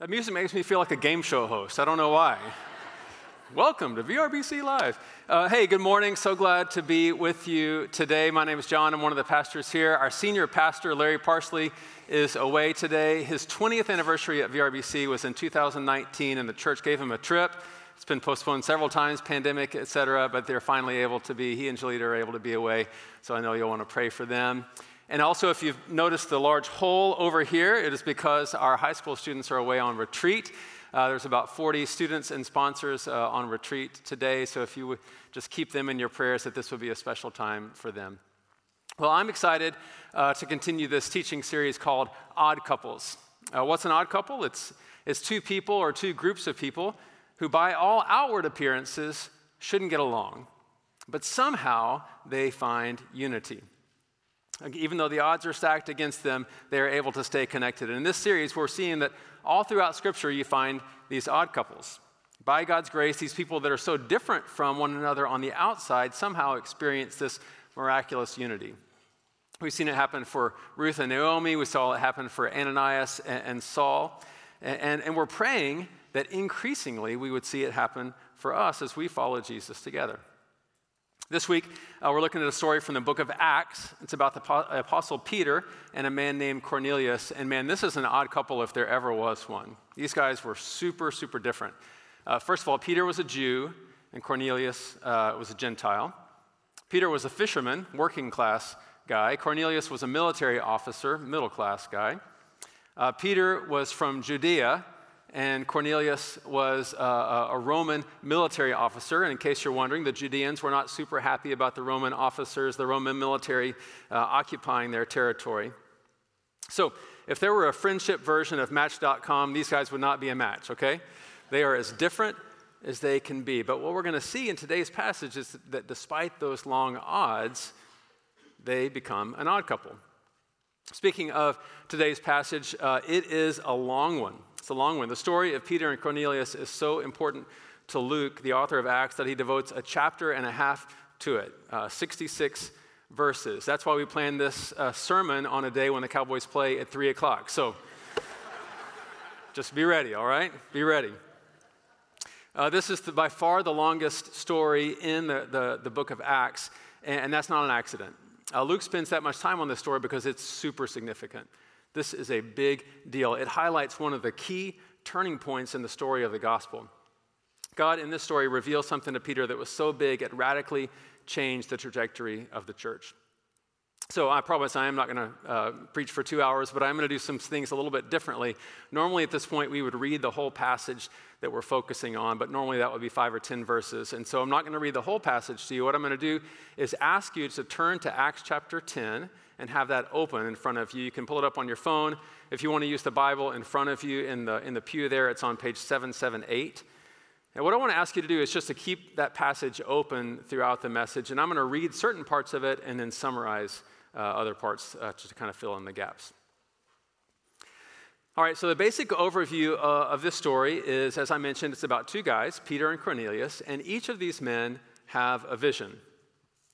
That music makes me feel like a game show host. I don't know why. Welcome to VRBC Live. Uh, hey, good morning. So glad to be with you today. My name is John. I'm one of the pastors here. Our senior pastor, Larry Parsley, is away today. His 20th anniversary at VRBC was in 2019, and the church gave him a trip. It's been postponed several times, pandemic, et cetera, but they're finally able to be, he and Jalita are able to be away. So I know you'll want to pray for them. And also, if you've noticed the large hole over here, it is because our high school students are away on retreat. Uh, there's about 40 students and sponsors uh, on retreat today, so if you would just keep them in your prayers, that this would be a special time for them. Well, I'm excited uh, to continue this teaching series called Odd Couples. Uh, what's an odd couple? It's, it's two people or two groups of people who, by all outward appearances, shouldn't get along, but somehow they find unity. Even though the odds are stacked against them, they are able to stay connected. And in this series, we're seeing that all throughout Scripture, you find these odd couples. By God's grace, these people that are so different from one another on the outside somehow experience this miraculous unity. We've seen it happen for Ruth and Naomi. We saw it happen for Ananias and, Saul. And, and we're praying that increasingly we would see it happen for us as we follow Jesus together. This week, uh, we're looking at a story from the book of Acts. It's about the Apostle Peter and a man named Cornelius. And man, this is an odd couple if there ever was one. These guys were super, super different. Uh, first of all, Peter was a Jew, and Cornelius uh, was a Gentile. Peter was a fisherman, working class guy. Cornelius was a military officer, middle class guy. Uh, Peter was from Judea, and Cornelius was a, a, Roman military officer. And in case you're wondering, the Judeans were not super happy about the Roman officers, the Roman military uh, occupying their territory. So, if there were a friendship version of Match.com, these guys would not be a match, okay? They are as different as they can be. But what we're going to see in today's passage is that despite those long odds, they become an odd couple. Speaking of today's passage, uh, it is a long one. It's a long one. The story of Peter and Cornelius is so important to Luke, the author of Acts, that he devotes a chapter and a half to it uh, 66 verses. That's why we planned this uh, sermon on a day when the Cowboys play at 3 o'clock. So just be ready, all right? Be ready. Uh, this is the, by far the longest story in the, the, the book of Acts, and, and that's not an accident. Uh, Luke spends that much time on this story because it's super significant. This is a big deal. It highlights one of the key turning points in the story of the gospel. God, in this story, reveals something to Peter that was so big it radically changed the trajectory of the church. So I promise I am not going to uh, preach for two hours, but I'm going to do some things a little bit differently. Normally, at this point, we would read the whole passage that we're focusing on, but normally that would be five or ten verses. And so I'm not going to read the whole passage to you. What I'm going to do is ask you to turn to Acts chapter 10 and have that open in front of you. You can pull it up on your phone. If you want to use the Bible in front of you in the, in the pew there, it's on page 778. And what I want to ask you to do is just to keep that passage open throughout the message. And I'm going to read certain parts of it and then summarize uh, other parts uh, just to kind of fill in the gaps. All right, so the basic overview uh, of this story is, as I mentioned, it's about two guys, Peter and Cornelius, and each of these men have a vision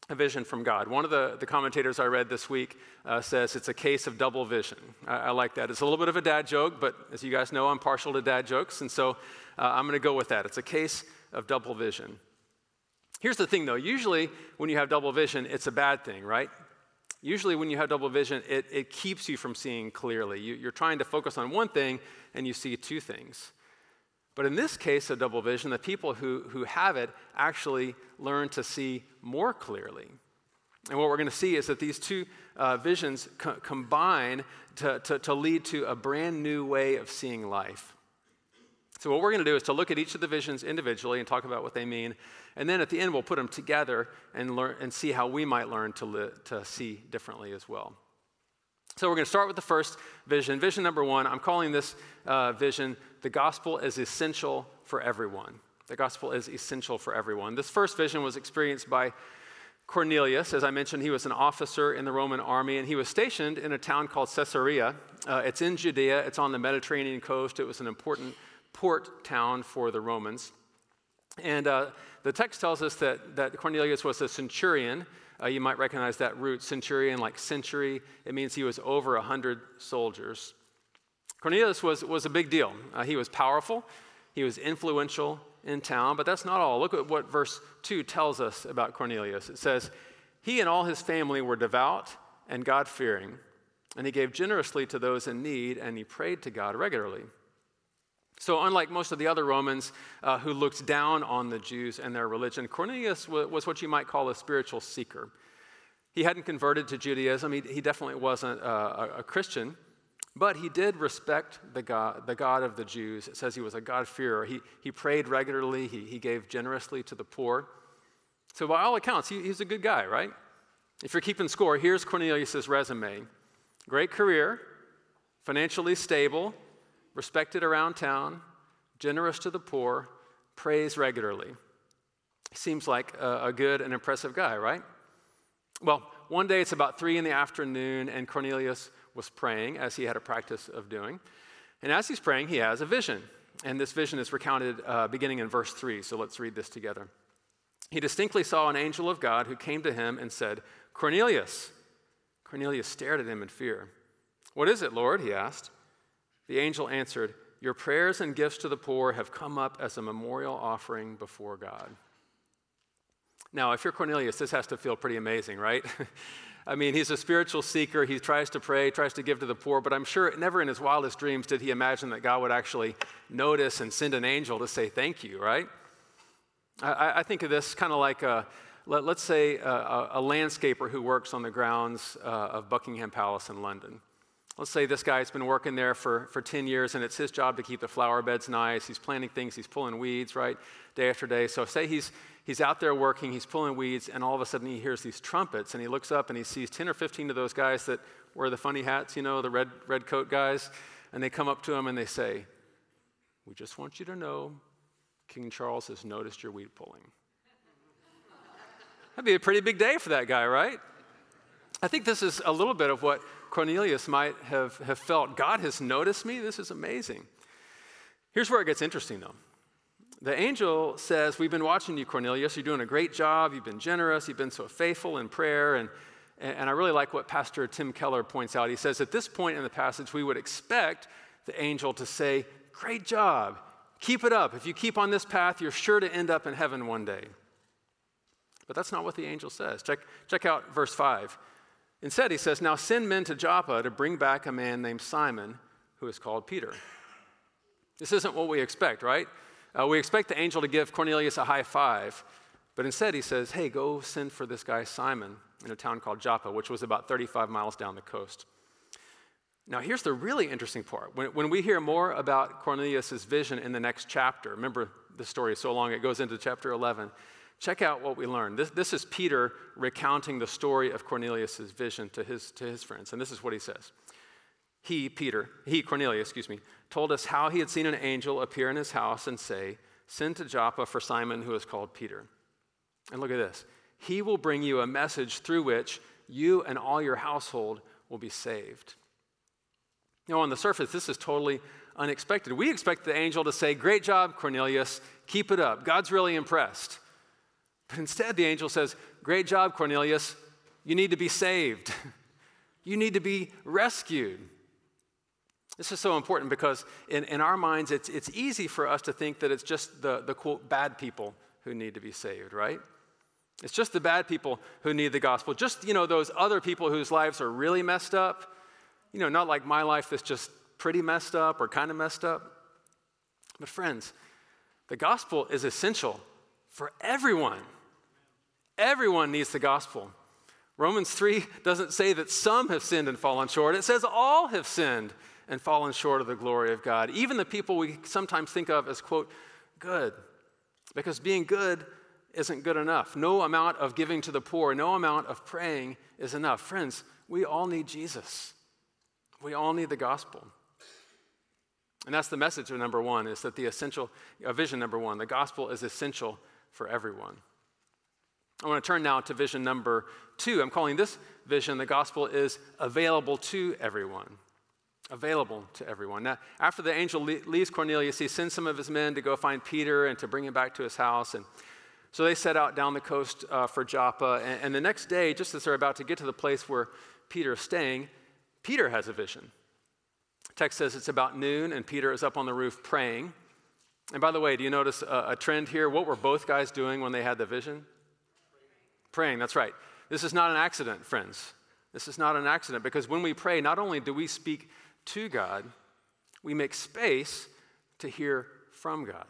a vision from God. One of the, the commentators I read this week uh, says it's a case of double vision. I, I, like that. It's a little bit of a dad joke, but as you guys know, I'm partial to dad jokes, and so uh, I'm going to go with that. It's a case of double vision. Here's the thing though usually when you have double vision, it's a bad thing, right? Usually, when you have double vision, it, it keeps you from seeing clearly. You, you're trying to focus on one thing and you see two things. But in this case of double vision, the people who, who have it actually learn to see more clearly. And what we're going to see is that these two uh, visions co- combine to, to, to lead to a brand new way of seeing life. So, what we're going to do is to look at each of the visions individually and talk about what they mean. And then at the end, we'll put them together and, learn, and see how we might learn to, li- to see differently as well. So, we're going to start with the first vision. Vision number one, I'm calling this uh, vision the gospel is essential for everyone. The gospel is essential for everyone. This first vision was experienced by Cornelius. As I mentioned, he was an officer in the Roman army, and he was stationed in a town called Caesarea. Uh, it's in Judea, it's on the Mediterranean coast. It was an important port town for the Romans. And uh, the text tells us that, that Cornelius was a centurion. Uh, you might recognize that root, centurion, like century. It means he was over 100 soldiers. Cornelius was, was a big deal. Uh, he was powerful, he was influential in town, but that's not all. Look at what verse 2 tells us about Cornelius. It says, He and all his family were devout and God fearing, and he gave generously to those in need, and he prayed to God regularly. So, unlike most of the other Romans uh, who looked down on the Jews and their religion, Cornelius was what you might call a spiritual seeker. He hadn't converted to Judaism, he, he definitely wasn't a, a Christian, but he did respect the God, the God of the Jews. It says he was a God-fearer. He, he prayed regularly, he, he gave generously to the poor. So, by all accounts, he, he's a good guy, right? If you're keeping score, here's Cornelius' resume great career, financially stable, respected around town, generous to the poor, prays regularly. Seems like a, a good and impressive guy, right? Well, one day it's about three in the afternoon, and Cornelius was praying, as he had a practice of doing. And as he's praying, he has a vision. And this vision is recounted uh, beginning in verse 3. So let's read this together. He distinctly saw an angel of God who came to him and said, Cornelius. Cornelius stared at him in fear. What is it, Lord? he asked. The angel answered, Your prayers and gifts to the poor have come up as a memorial offering before God. Now, if you're Cornelius, this has to feel pretty amazing, right? I mean, he's a spiritual seeker. He tries to pray, tries to give to the poor, but I'm sure never in his wildest dreams did he imagine that God would actually notice and send an angel to say thank you, right? I, I think of this kind of like a, let, us say a, a, landscaper who works on the grounds uh, of Buckingham Palace in London. Let's say this guy's been working there for, for 10 years and it's his job to keep the flower beds nice. He's planting things, he's pulling weeds, right, day after day. So, say he's, he's out there working, he's pulling weeds, and all of a sudden he hears these trumpets and he looks up and he sees 10 or 15 of those guys that wear the funny hats, you know, the red, red coat guys. And they come up to him and they say, We just want you to know King Charles has noticed your weed pulling. That'd be a pretty big day for that guy, right? I think this is a little bit of what Cornelius might have, have felt. God has noticed me. This is amazing. Here's where it gets interesting, though. The angel says, We've been watching you, Cornelius. You're doing a great job. You've been generous. You've been so faithful in prayer. And, and I really like what Pastor Tim Keller points out. He says, At this point in the passage, we would expect the angel to say, Great job. Keep it up. If you keep on this path, you're sure to end up in heaven one day. But that's not what the angel says. Check, check out verse 5. Instead, he says, Now send men to Joppa to bring back a man named Simon, who is called Peter. This isn't what we expect, right? Uh, we expect the angel to give Cornelius a high five, but instead he says, Hey, go send for this guy Simon in a town called Joppa, which was about 35 miles down the coast. Now, here's the really interesting part. When, when we hear more about Cornelius' vision in the next chapter, remember the story is so long, it goes into chapter 11. Check out what we learn. This, this is Peter recounting the story of Cornelius' vision to his, to his friends. And this is what he says. He, Peter, he, Cornelius, excuse me, told us how he had seen an angel appear in his house and say, Send to Joppa for Simon, who is called Peter. And look at this. He will bring you a message through which you and all your household will be saved. Now, on the surface, this is totally unexpected. We expect the angel to say, Great job, Cornelius, keep it up. God's really impressed. But instead, the angel says, Great job, Cornelius, you need to be saved. you need to be rescued. This is so important because in, in our minds, it's, it's easy for us to think that it's just the, the quote, bad people who need to be saved, right? It's just the bad people who need the gospel. Just, you know, those other people whose lives are really messed up you know, not like my life that's just pretty messed up or kind of messed up. But, friends, the gospel is essential for everyone. Everyone needs the gospel. Romans 3 doesn't say that some have sinned and fallen short, it says all have sinned and fallen short of the glory of God. Even the people we sometimes think of as, quote, good. Because being good isn't good enough. No amount of giving to the poor, no amount of praying is enough. Friends, we all need Jesus. We all need the gospel. And that's the message of number one is that the essential, uh, vision number one, the gospel is essential for everyone. I want to turn now to vision number two. I'm calling this vision the gospel is available to everyone. Available to everyone. Now, after the angel leaves Cornelius, he sends some of his men to go find Peter and to bring him back to his house. And so they set out down the coast uh, for Joppa. And, and the next day, just as they're about to get to the place where Peter is staying, Peter has a vision. Text says it's about noon, and Peter is up on the roof praying. And by the way, do you notice a, a trend here? What were both guys doing when they had the vision? Praying, that's right. This is not an accident, friends. This is not an accident because when we pray, not only do we speak to God, we make space to hear from God.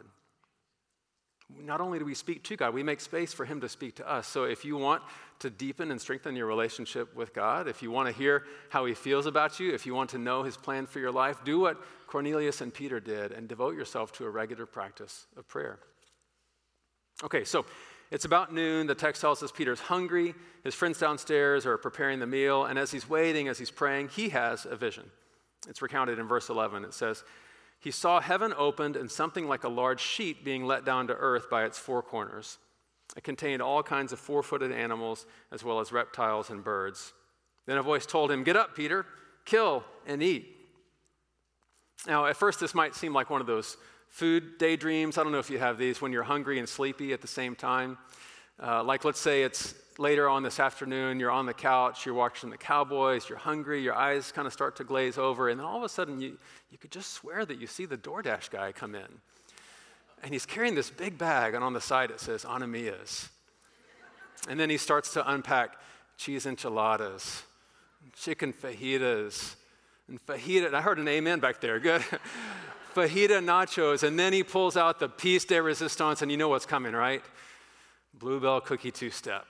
Not only do we speak to God, we make space for Him to speak to us. So if you want to deepen and strengthen your relationship with God, if you want to hear how He feels about you, if you want to know His plan for your life, do what Cornelius and Peter did and devote yourself to a regular practice of prayer. Okay, so it's about noon. The text tells us Peter's hungry. His friends downstairs are preparing the meal. And as he's waiting, as he's praying, he has a vision. It's recounted in verse 11. It says, He saw heaven opened and something like a large sheet being let down to earth by its four corners. It contained all kinds of four footed animals, as well as reptiles and birds. Then a voice told him, Get up, Peter, kill and eat. Now, at first, this might seem like one of those food daydreams. I don't know if you have these when you're hungry and sleepy at the same time. Uh, like, let's say it's later on this afternoon, you're on the couch, you're watching the Cowboys, you're hungry, your eyes kind of start to glaze over, and then all of a sudden you, you could just swear that you see the DoorDash guy come in. And he's carrying this big bag, and on the side it says Anamias. And then he starts to unpack cheese enchiladas, chicken fajitas, and fajita. I heard an amen back there. Good. fajita nachos. And then he pulls out the piece de resistance, and you know what's coming, right? Blue Bell cookie two step.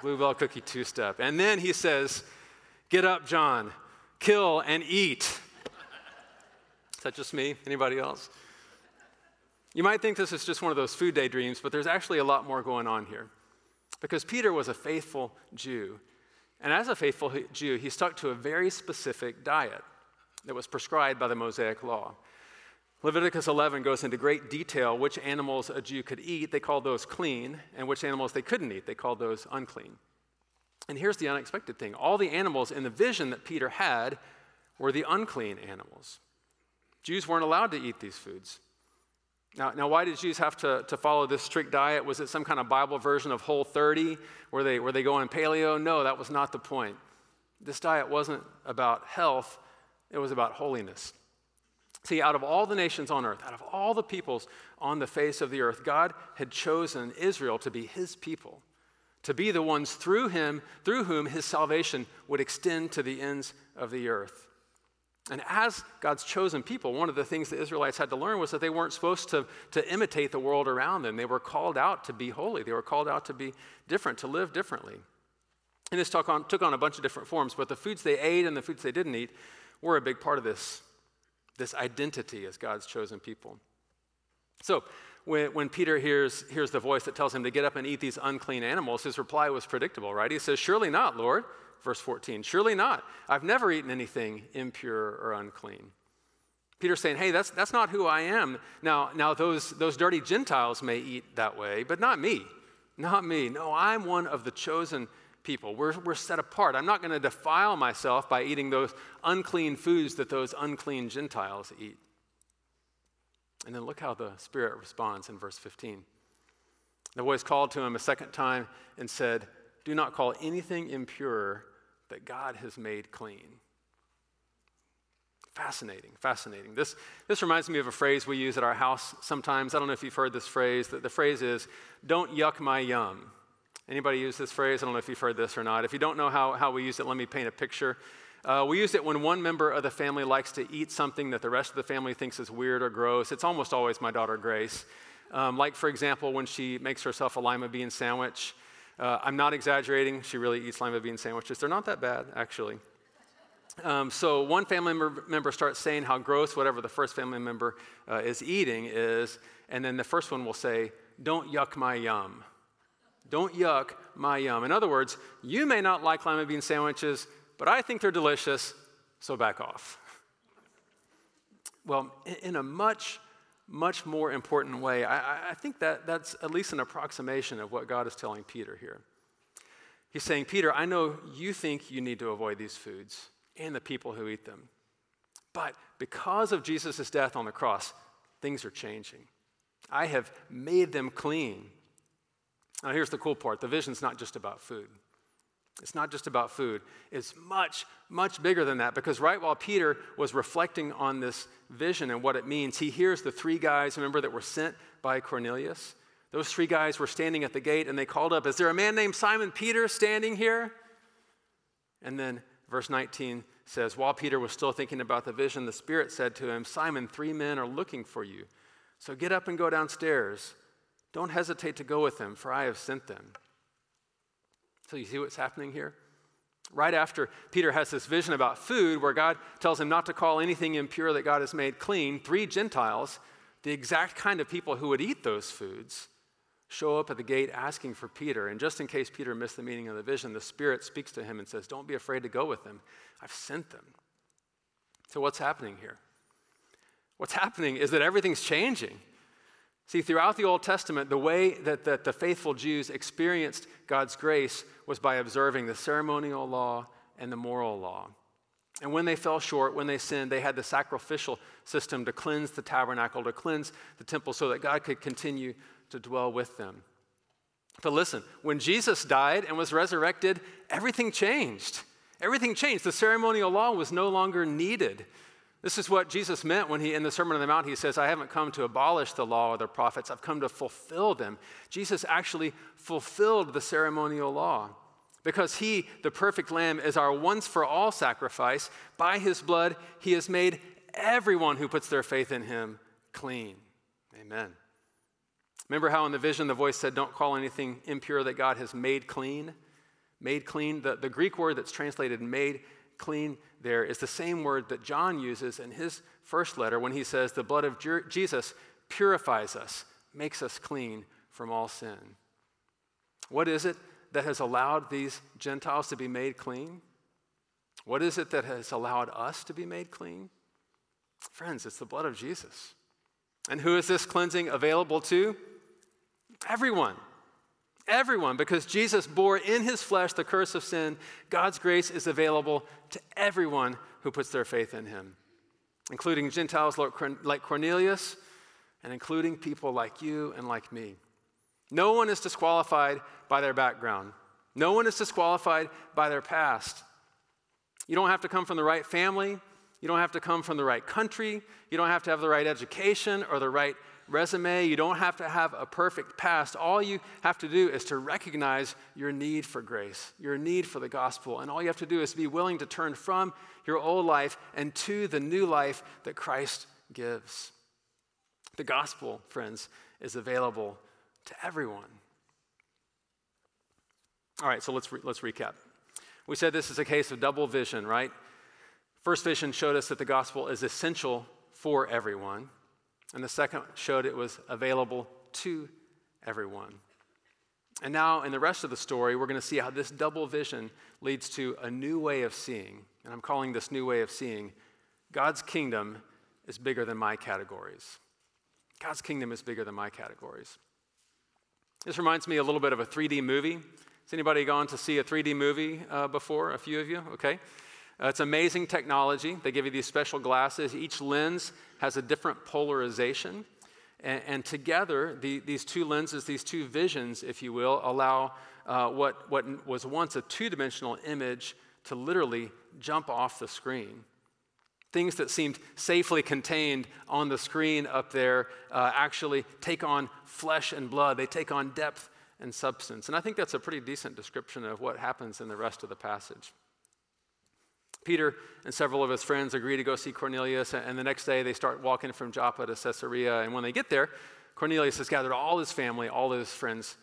Blue Bell cookie two step. And then he says, Get up, John, kill and eat. Is that just me? Anybody else? You might think this is just one of those food daydreams, but there's actually a lot more going on here. Because Peter was a faithful Jew. And as a faithful Jew, he stuck to a very specific diet that was prescribed by the Mosaic Law. Leviticus 11 goes into great detail which animals a Jew could eat, they called those clean, and which animals they couldn't eat, they called those unclean. And here's the unexpected thing all the animals in the vision that Peter had were the unclean animals. Jews weren't allowed to eat these foods. Now, now why did Jews have to, to follow this strict diet? Was it some kind of Bible version of Whole 30 where they, where they go on paleo? No, that was not the point. This diet wasn't about health, it was about holiness. See, out of all the nations on earth, out of all the peoples on the face of the earth, God had chosen Israel to be his people, to be the ones through him, through whom his salvation would extend to the ends of the earth. And as God's chosen people, one of the things the Israelites had to learn was that they weren't supposed to, to imitate the world around them. They were called out to be holy, they were called out to be different, to live differently. And this on, took on a bunch of different forms, but the foods they ate and the foods they didn't eat were a big part of this, this identity as God's chosen people. So, when, when Peter hears, hears the voice that tells him to get up and eat these unclean animals, his reply was predictable, right? He says, Surely not, Lord verse 14. Surely not. I've never eaten anything impure or unclean. Peter's saying, hey, that's, that's not who I am. Now, now those, those dirty Gentiles may eat that way, but not me. Not me. No, I'm one of the chosen people. We're, we're set apart. I'm not going to defile myself by eating those unclean foods that those unclean Gentiles eat. And then look how the Spirit responds in verse 15. The voice called to him a second time and said, Do not call anything impure that God has made clean. Fascinating, fascinating. This, this reminds me of a phrase we use at our house sometimes. I don't know if you've heard this phrase. The, the phrase is, don't yuck my yum. Anybody use this phrase? I don't know if you've heard this or not. If you don't know how, how we use it, let me paint a picture. Uh, we use it when one member of the family likes to eat something that the rest of the family thinks is weird or gross. It's almost always my daughter Grace. Um, like, for example, when she makes herself a lima bean sandwich. Uh, I'm not exaggerating. She really eats lima bean sandwiches. They're not that bad, actually. Um, so one family member, starts saying how gross whatever the first family member uh, is eating is, and then the first one will say, Don't yuck my yum. Don't yuck my yum. In other words, you may not like lima bean sandwiches, but I think they're delicious, so back off. Well, in a much much more important way. I, I, think that that's at least an approximation of what God is telling Peter here. He's saying, Peter, I know you think you need to avoid these foods and the people who eat them. But because of Jesus' death on the cross, things are changing. I have made them clean. Now, here's the cool part the vision's not just about food. It's not just about food, it's much, much bigger than that because right while Peter was reflecting on this vision and what it means, he hears the three guys, remember, that were sent by Cornelius. Those three guys were standing at the gate and they called up, Is there a man named Simon Peter standing here? And then verse 19 says, While Peter was still thinking about the vision, the Spirit said to him, Simon, three men are looking for you. So get up and go downstairs. Don't hesitate to go with them, for I have sent them. So you see what's happening here? Right after Peter has this vision about food, where God tells him not to call anything impure that God has made clean, three Gentiles, the exact kind of people who would eat those foods, show up at the gate asking for Peter. And just in case Peter missed the meaning of the vision, the Spirit speaks to him and says, Don't be afraid to go with them. I've sent them. So, what's happening here? What's happening is that everything's changing. See, throughout the Old Testament, the way that, that the faithful Jews experienced God's grace was by observing the ceremonial law and the moral law. And when they fell short, when they sinned, they had the sacrificial system to cleanse the tabernacle, to cleanse the temple, so that God could continue to dwell with them. But listen, when Jesus died and was resurrected, everything changed. Everything changed. The ceremonial law was no longer needed. This is what Jesus meant when he, in the Sermon on the Mount, he says, I haven't come to abolish the law or the prophets, I've come to fulfill them. Jesus actually fulfilled the ceremonial law because he, the perfect lamb, is our once for all sacrifice. By his blood, he has made everyone who puts their faith in him clean. Amen. Remember how in the vision the voice said, Don't call anything impure that God has made clean? Made clean. The, the Greek word that's translated made clean there is the same word that John uses in his first letter when he says, The blood of Jesus purifies us, makes us clean from all sin. What is it that has allowed these Gentiles to be made clean? What is it that has allowed us to be made clean? Friends, it's the blood of Jesus. And who is this cleansing available to? Everyone. Everyone, because Jesus bore in his flesh the curse of sin, God's grace is available to everyone who puts their faith in him, including Gentiles like Cornelius and including people like you and like me. No one is disqualified by their background, no one is disqualified by their past. You don't have to come from the right family. You don't have to come from the right country. You don't have to have the right education or the right resume. You don't have to have a perfect past. All you have to do is to recognize your need for grace, your need for the gospel. And all you have to do is be willing to turn from your old life and to the new life that Christ gives. The gospel, friends, is available to everyone. All right, so let's, re- let's recap. We said this is a case of double vision, right? First vision showed us that the gospel is essential for everyone. And the second showed it was available to everyone. And now, in the rest of the story, we're going to see how this double vision leads to a new way of seeing. And I'm calling this new way of seeing God's kingdom is bigger than my categories. God's kingdom is bigger than my categories. This reminds me a little bit of a 3D movie. Has anybody gone to see a 3D movie uh, before? A few of you? Okay. Uh, it's amazing technology. They give you these special glasses. Each lens has a different polarization. And, and together, the, these two lenses, these two visions, if you will, allow uh, what, what was once a two dimensional image to literally jump off the screen. Things that seemed safely contained on the screen up there uh, actually take on flesh and blood, they take on depth and substance. And I think that's a pretty decent description of what happens in the rest of the passage. Peter and several of his friends agree to go see Cornelius, and the next day they start walking from Joppa to Caesarea. And when they get there, Cornelius has gathered all his family, all his friends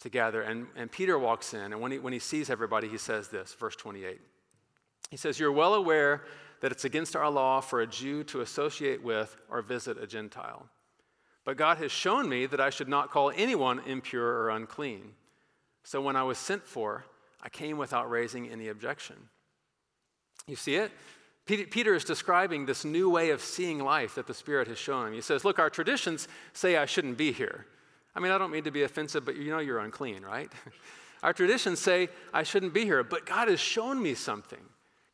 together. And, and Peter walks in, and when he, when he sees everybody, he says this, verse 28. He says, You're well aware that it's against our law for a Jew to associate with or visit a Gentile. But God has shown me that I should not call anyone impure or unclean. So when I was sent for, I came without raising any objection. You see it? Peter is describing this new way of seeing life that the Spirit has shown him. He says, Look, our traditions say I shouldn't be here. I mean, I don't mean to be offensive, but you know you're unclean, right? Our traditions say I shouldn't be here, but God has shown me something.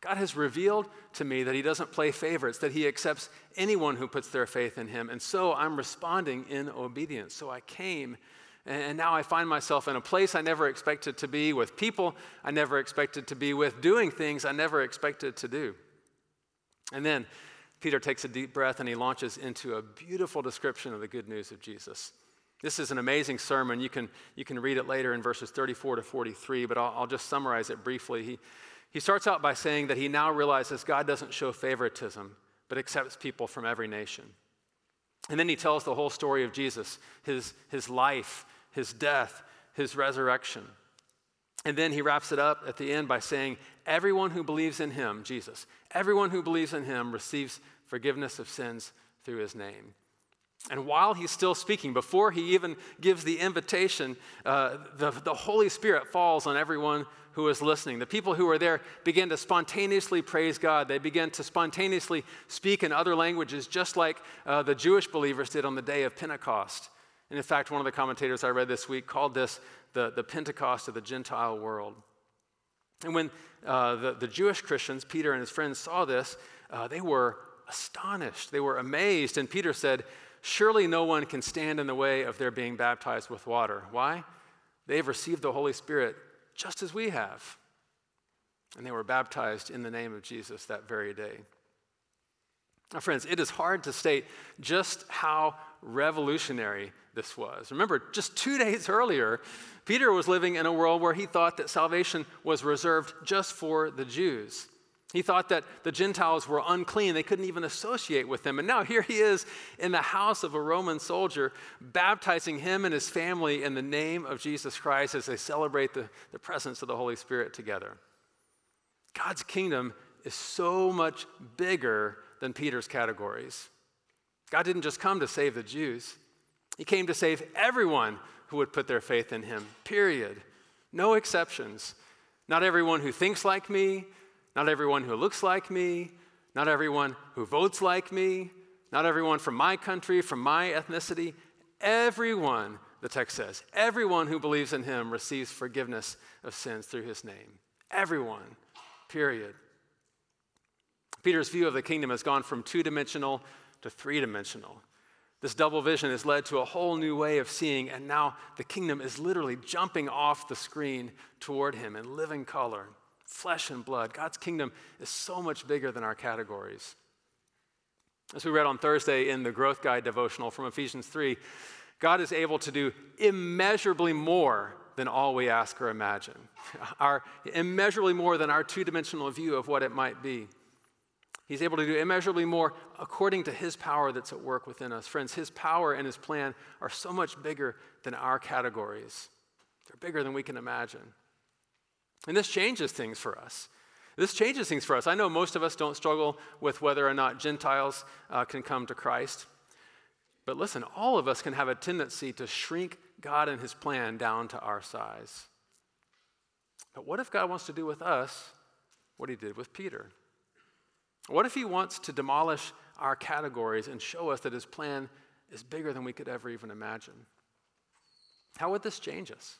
God has revealed to me that He doesn't play favorites, that He accepts anyone who puts their faith in Him. And so I'm responding in obedience. So I came And now I find myself in a place I never expected to be, with people I never expected to be with, doing things I never expected to do. And then Peter takes a deep breath and he launches into a beautiful description of the good news of Jesus. This is an amazing sermon. You can, you can read it later in verses 34 to 43, but I'll, I'll just summarize it briefly. He, he starts out by saying that he now realizes God doesn't show favoritism, but accepts people from every nation. And then he tells the whole story of Jesus, his, his life, his death, his resurrection. And then he wraps it up at the end by saying, Everyone who believes in him, Jesus, everyone who believes in him receives forgiveness of sins through his name. And while he's still speaking, before he even gives the invitation, uh, the, the Holy Spirit falls on everyone who is listening. The people who are there begin to spontaneously praise God. They begin to spontaneously speak in other languages, just like uh, the Jewish believers did on the day of Pentecost. And in fact, one of the commentators I read this week called this the, the Pentecost of the Gentile world. And when uh, the, the Jewish Christians, Peter and his friends, saw this, uh, they were astonished. They were amazed. And Peter said, Surely no one can stand in the way of their being baptized with water. Why? They've received the Holy Spirit just as we have. And they were baptized in the name of Jesus that very day. Now, friends, it is hard to state just how revolutionary this was. Remember, just two days earlier, Peter was living in a world where he thought that salvation was reserved just for the Jews. He thought that the Gentiles were unclean, they couldn't even associate with them. And now here he is in the house of a Roman soldier, baptizing him and his family in the name of Jesus Christ as they celebrate the, the presence of the Holy Spirit together. God's kingdom is so much bigger than Peter's categories. God didn't just come to save the Jews, He came to save everyone who would put their faith in Him, period. No exceptions. Not everyone who thinks like me, not everyone who looks like me, not everyone who votes like me, not everyone from my country, from my ethnicity. Everyone, the text says, everyone who believes in him receives forgiveness of sins through his name. Everyone, period. Peter's view of the kingdom has gone from two dimensional to three dimensional. This double vision has led to a whole new way of seeing, and now the kingdom is literally jumping off the screen toward him in living color flesh and blood. God's kingdom is so much bigger than our categories. As we read on Thursday in the Growth Guide devotional from Ephesians 3, God is able to do immeasurably more than all we ask or imagine, our, immeasurably more than our two dimensional view of what it might be. He's able to do immeasurably more according to his power that's at work within us. Friends, his power and his plan are so much bigger than our categories, they're bigger than we can imagine. And this changes things for us. This changes things for us. I know most of us don't struggle with whether or not Gentiles uh, can come to Christ. But listen, all of us can have a tendency to shrink God and his plan down to our size. But what if God wants to do with us what he did with Peter? What if he wants to demolish our categories and show us that his plan is bigger than we could ever even imagine? How would this change us?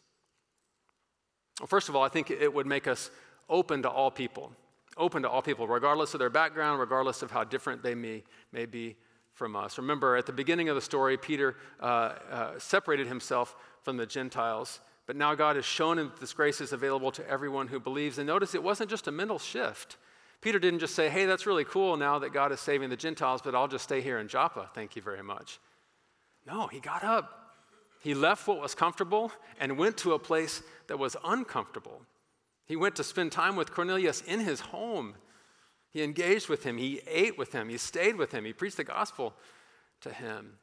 Well, first of all, I think it would make us open to all people, open to all people, regardless of their background, regardless of how different they may, may be from us. Remember, at the beginning of the story, Peter uh, uh, separated himself from the Gentiles, but now God has shown him that this grace is available to everyone who believes. And notice it wasn't just a mental shift. Peter didn't just say, hey, that's really cool now that God is saving the Gentiles, but I'll just stay here in Joppa. Thank you very much. No, he got up he left what was comfortable and went to a place that was uncomfortable. He went to spend time with Cornelius in his home. He engaged with him, he ate with him, he stayed with him, he preached the gospel to him.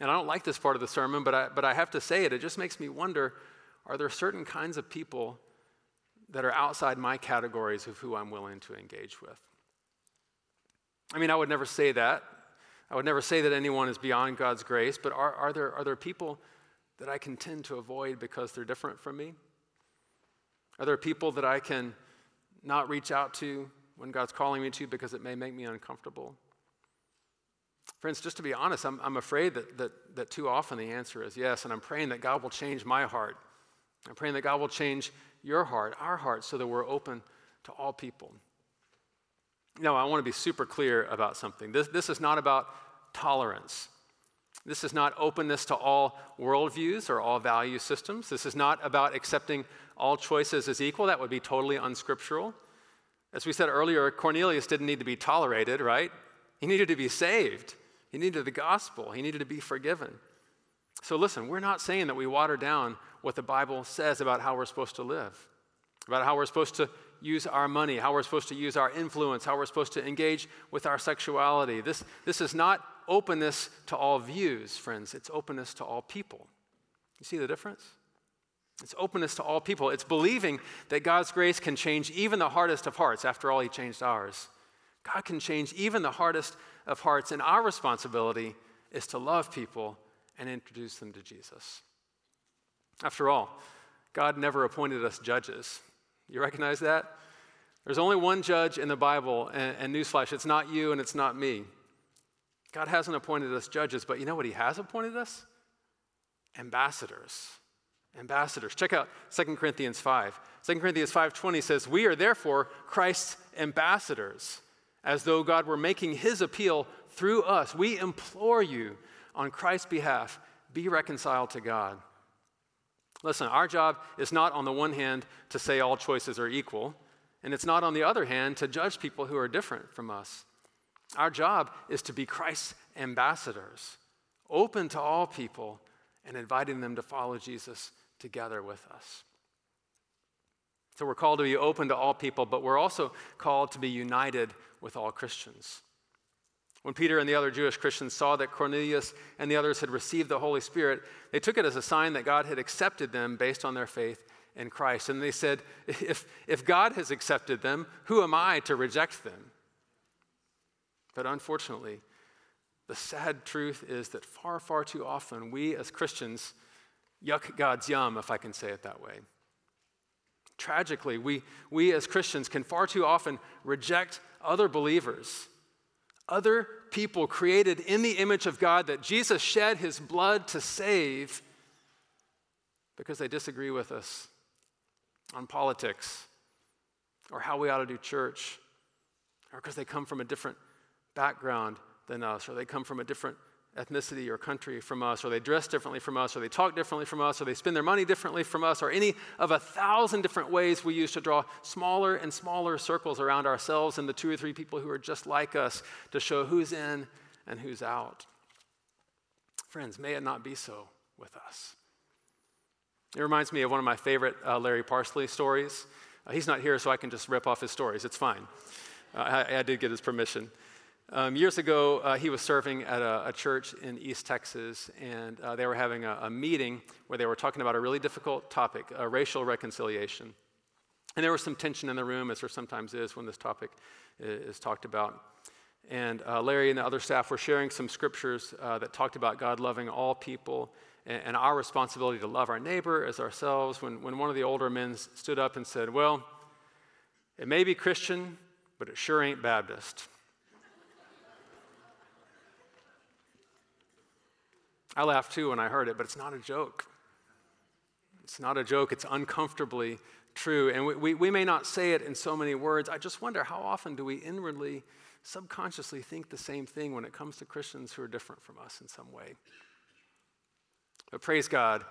And I don't like this part of the sermon, but I, but I have to say it. It just makes me wonder are there certain kinds of people that are outside my categories of who I'm willing to engage with? I mean, I would never say that I would never say that anyone is beyond God's grace, but are, are, there, are there people that I can tend to avoid because they're different from me? Are there people that I can not reach out to when God's calling me to because it may make me uncomfortable? Friends, just to be honest, I'm, I'm afraid that, that, that too often the answer is yes, and I'm praying that God will change my heart. I'm praying that God will change your heart, our heart, so that we're open to all people. Now, I want to be super clear about something. This, this is not about tolerance. This is not openness to all worldviews or all value systems. This is not about accepting all choices as equal. That would be totally unscriptural. As we said earlier, Cornelius didn't need to be tolerated, right? He needed to be saved. He needed the gospel. He needed to be forgiven. So listen, we're not saying that we water down what the Bible says about how we're supposed to live, about how we're supposed to use our money, how we're supposed to use our influence, how we're supposed to engage with our sexuality. This, this is not openness to all views, friends, it's openness to all people. You see the difference? It's openness to all people. It's believing that God's grace can change even the hardest of hearts. After all, He changed ours. God can change even the hardest of hearts, and our responsibility is to love people and introduce them to Jesus. After all, God never appointed us judges. You recognize that? There's only one judge in the Bible, and, and newsflash, it's not you and it's not me. God hasn't appointed us judges, but you know what He has appointed us? Ambassadors. Ambassadors. Check out 2 Corinthians 5. 2 Corinthians 5:20 says, "We are therefore Christ's ambassadors, as though God were making his appeal through us. We implore you on Christ's behalf, be reconciled to God." Listen, our job is not on the one hand to say all choices are equal, and it's not on the other hand to judge people who are different from us. Our job is to be Christ's ambassadors, open to all people and inviting them to follow Jesus together with us. So we're called to be open to all people, but we're also called to be united with all Christians. When Peter and the other Jewish Christians saw that Cornelius and the others had received the Holy Spirit, they took it as a sign that God had accepted them based on their faith in Christ. And they said, if, if God has accepted them, who am I to reject them? But unfortunately, the sad truth is that far, far too often we as Christians yuck God's yum, if I can say it that way. Tragically, we, we as Christians can far too often reject other believers, other people created in the image of God that Jesus shed his blood to save because they disagree with us on politics or how we ought to do church or because they come from a different background than us, or they come from a different ethnicity or country from us, or they dress differently from us, or they talk differently from us, or they spend their money differently from us, or any of a thousand different ways we use to draw smaller and smaller circles around ourselves and the two or three people who are just like us to show who's in and who's out. Friends, may it not be so with us. It reminds me of one of my favorite uh, Larry Parsley stories. Uh, he's not here, so I can just rip off his stories. It's fine. Uh, I, I did get his permission. Um, years ago, uh, he was serving at a, a, church in East Texas, and uh, they were having a, a, meeting where they were talking about a really difficult topic, uh, racial reconciliation. And there was some tension in the room, as there sometimes is when this topic is, is talked about. And uh, Larry and the other staff were sharing some scriptures uh, that talked about God loving all people and, and, our responsibility to love our neighbor as ourselves. When, when one of the older men stood up and said, Well, it may be Christian, but it sure ain't Baptist. I laughed too when I heard it, but it's not a joke. It's not a joke, it's uncomfortably true. And we, we, we, may not say it in so many words. I just wonder how often do we inwardly, subconsciously think the same thing when it comes to Christians who are different from us in some way? But praise God,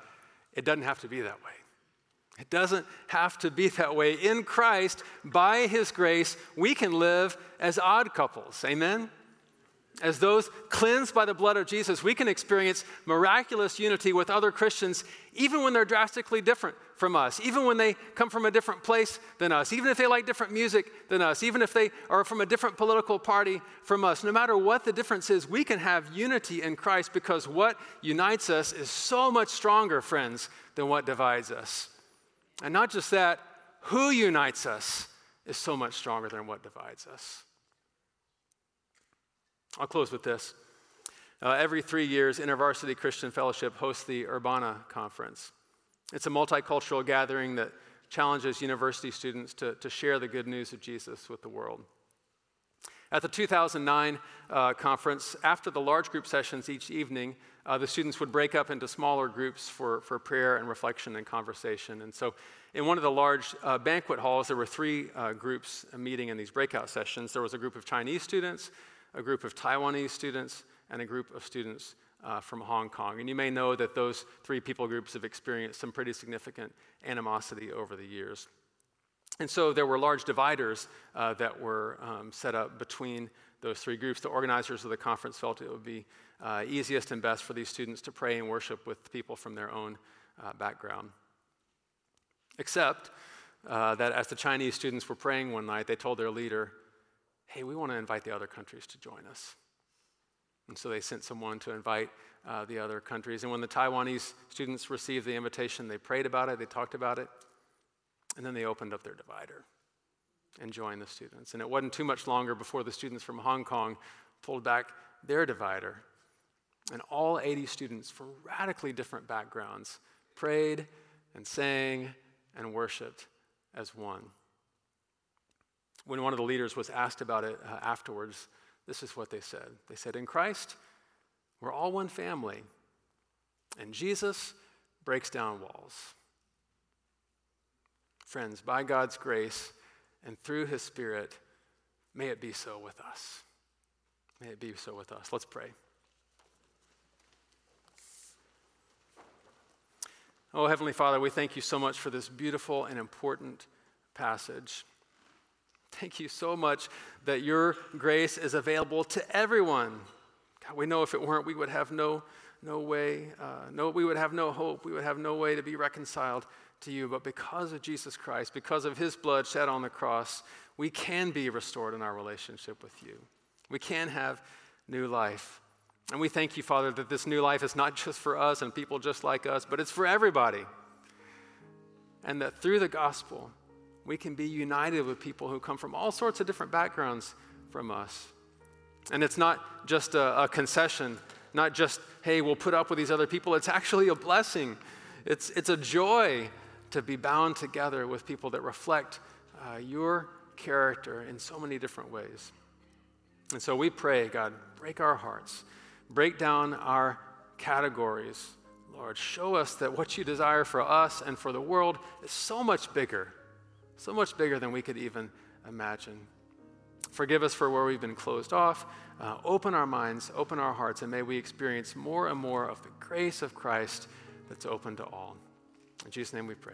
it doesn't have to be that way. It doesn't have to be that way. In Christ, by His grace, we can live as odd couples. Amen? As those cleansed by the blood of Jesus, we can experience miraculous unity with other Christians, even when they're drastically different from us, even when they come from a different place than us, even if they like different music than us, even if they are from a different political party from us. No matter what the difference is, we can have unity in Christ because what unites us is so much stronger, friends, than what divides us. And not just that, who unites us is so much stronger than what divides us. I'll close with this. Uh, every three years, InterVarsity Christian Fellowship hosts the Urbana Conference. It's a multicultural gathering that challenges university students to, to share the good news of Jesus with the world. At the 2009 uh, conference, after the large group sessions each evening, uh, the students would break up into smaller groups for, for prayer and reflection and conversation. And so, in one of the large uh, banquet halls, there were three uh, groups meeting in these breakout sessions. There was a group of Chinese students, a group of Taiwanese students, and a group of students uh, from Hong Kong. And you may know that those three people groups have experienced some pretty significant animosity over the years. And so there were large dividers uh, that were um, set up between those three groups. The organizers of the conference felt it would be uh, easiest and best for these students to pray and worship with people from their own uh, background. Except uh, that as the Chinese students were praying one night, they told their leader, Hey, we want to invite the other countries to join us. And so they sent someone to invite uh, the other countries. And when the Taiwanese students received the invitation, they prayed about it, they talked about it, and then they opened up their divider and joined the students. And it wasn't too much longer before the students from Hong Kong pulled back their divider. And all 80 students from radically different backgrounds prayed and sang and worshiped as one. When one of the leaders was asked about it uh, afterwards, this is what they said. They said, In Christ, we're all one family, and Jesus breaks down walls. Friends, by God's grace and through his Spirit, may it be so with us. May it be so with us. Let's pray. Oh, Heavenly Father, we thank you so much for this beautiful and important passage. Thank you so much that your grace is available to everyone. God, we know if it weren't, we would have no, no way, uh, no, we would have no hope. We would have no way to be reconciled to you. But because of Jesus Christ, because of his blood shed on the cross, we can be restored in our relationship with you. We can have new life. And we thank you, Father, that this new life is not just for us and people just like us, but it's for everybody. And that through the gospel, we can be united with people who come from all sorts of different backgrounds from us. And it's not just a, a, concession, not just, hey, we'll put up with these other people. It's actually a blessing. It's, it's a joy to be bound together with people that reflect uh, your character in so many different ways. And so we pray, God, break our hearts, break down our categories. Lord, show us that what you desire for us and for the world is so much bigger so much bigger than we could even imagine. Forgive us for where we've been closed off. Uh, open our minds, open our hearts, and may we experience more and more of the grace of Christ that's open to all. In Jesus' name we pray.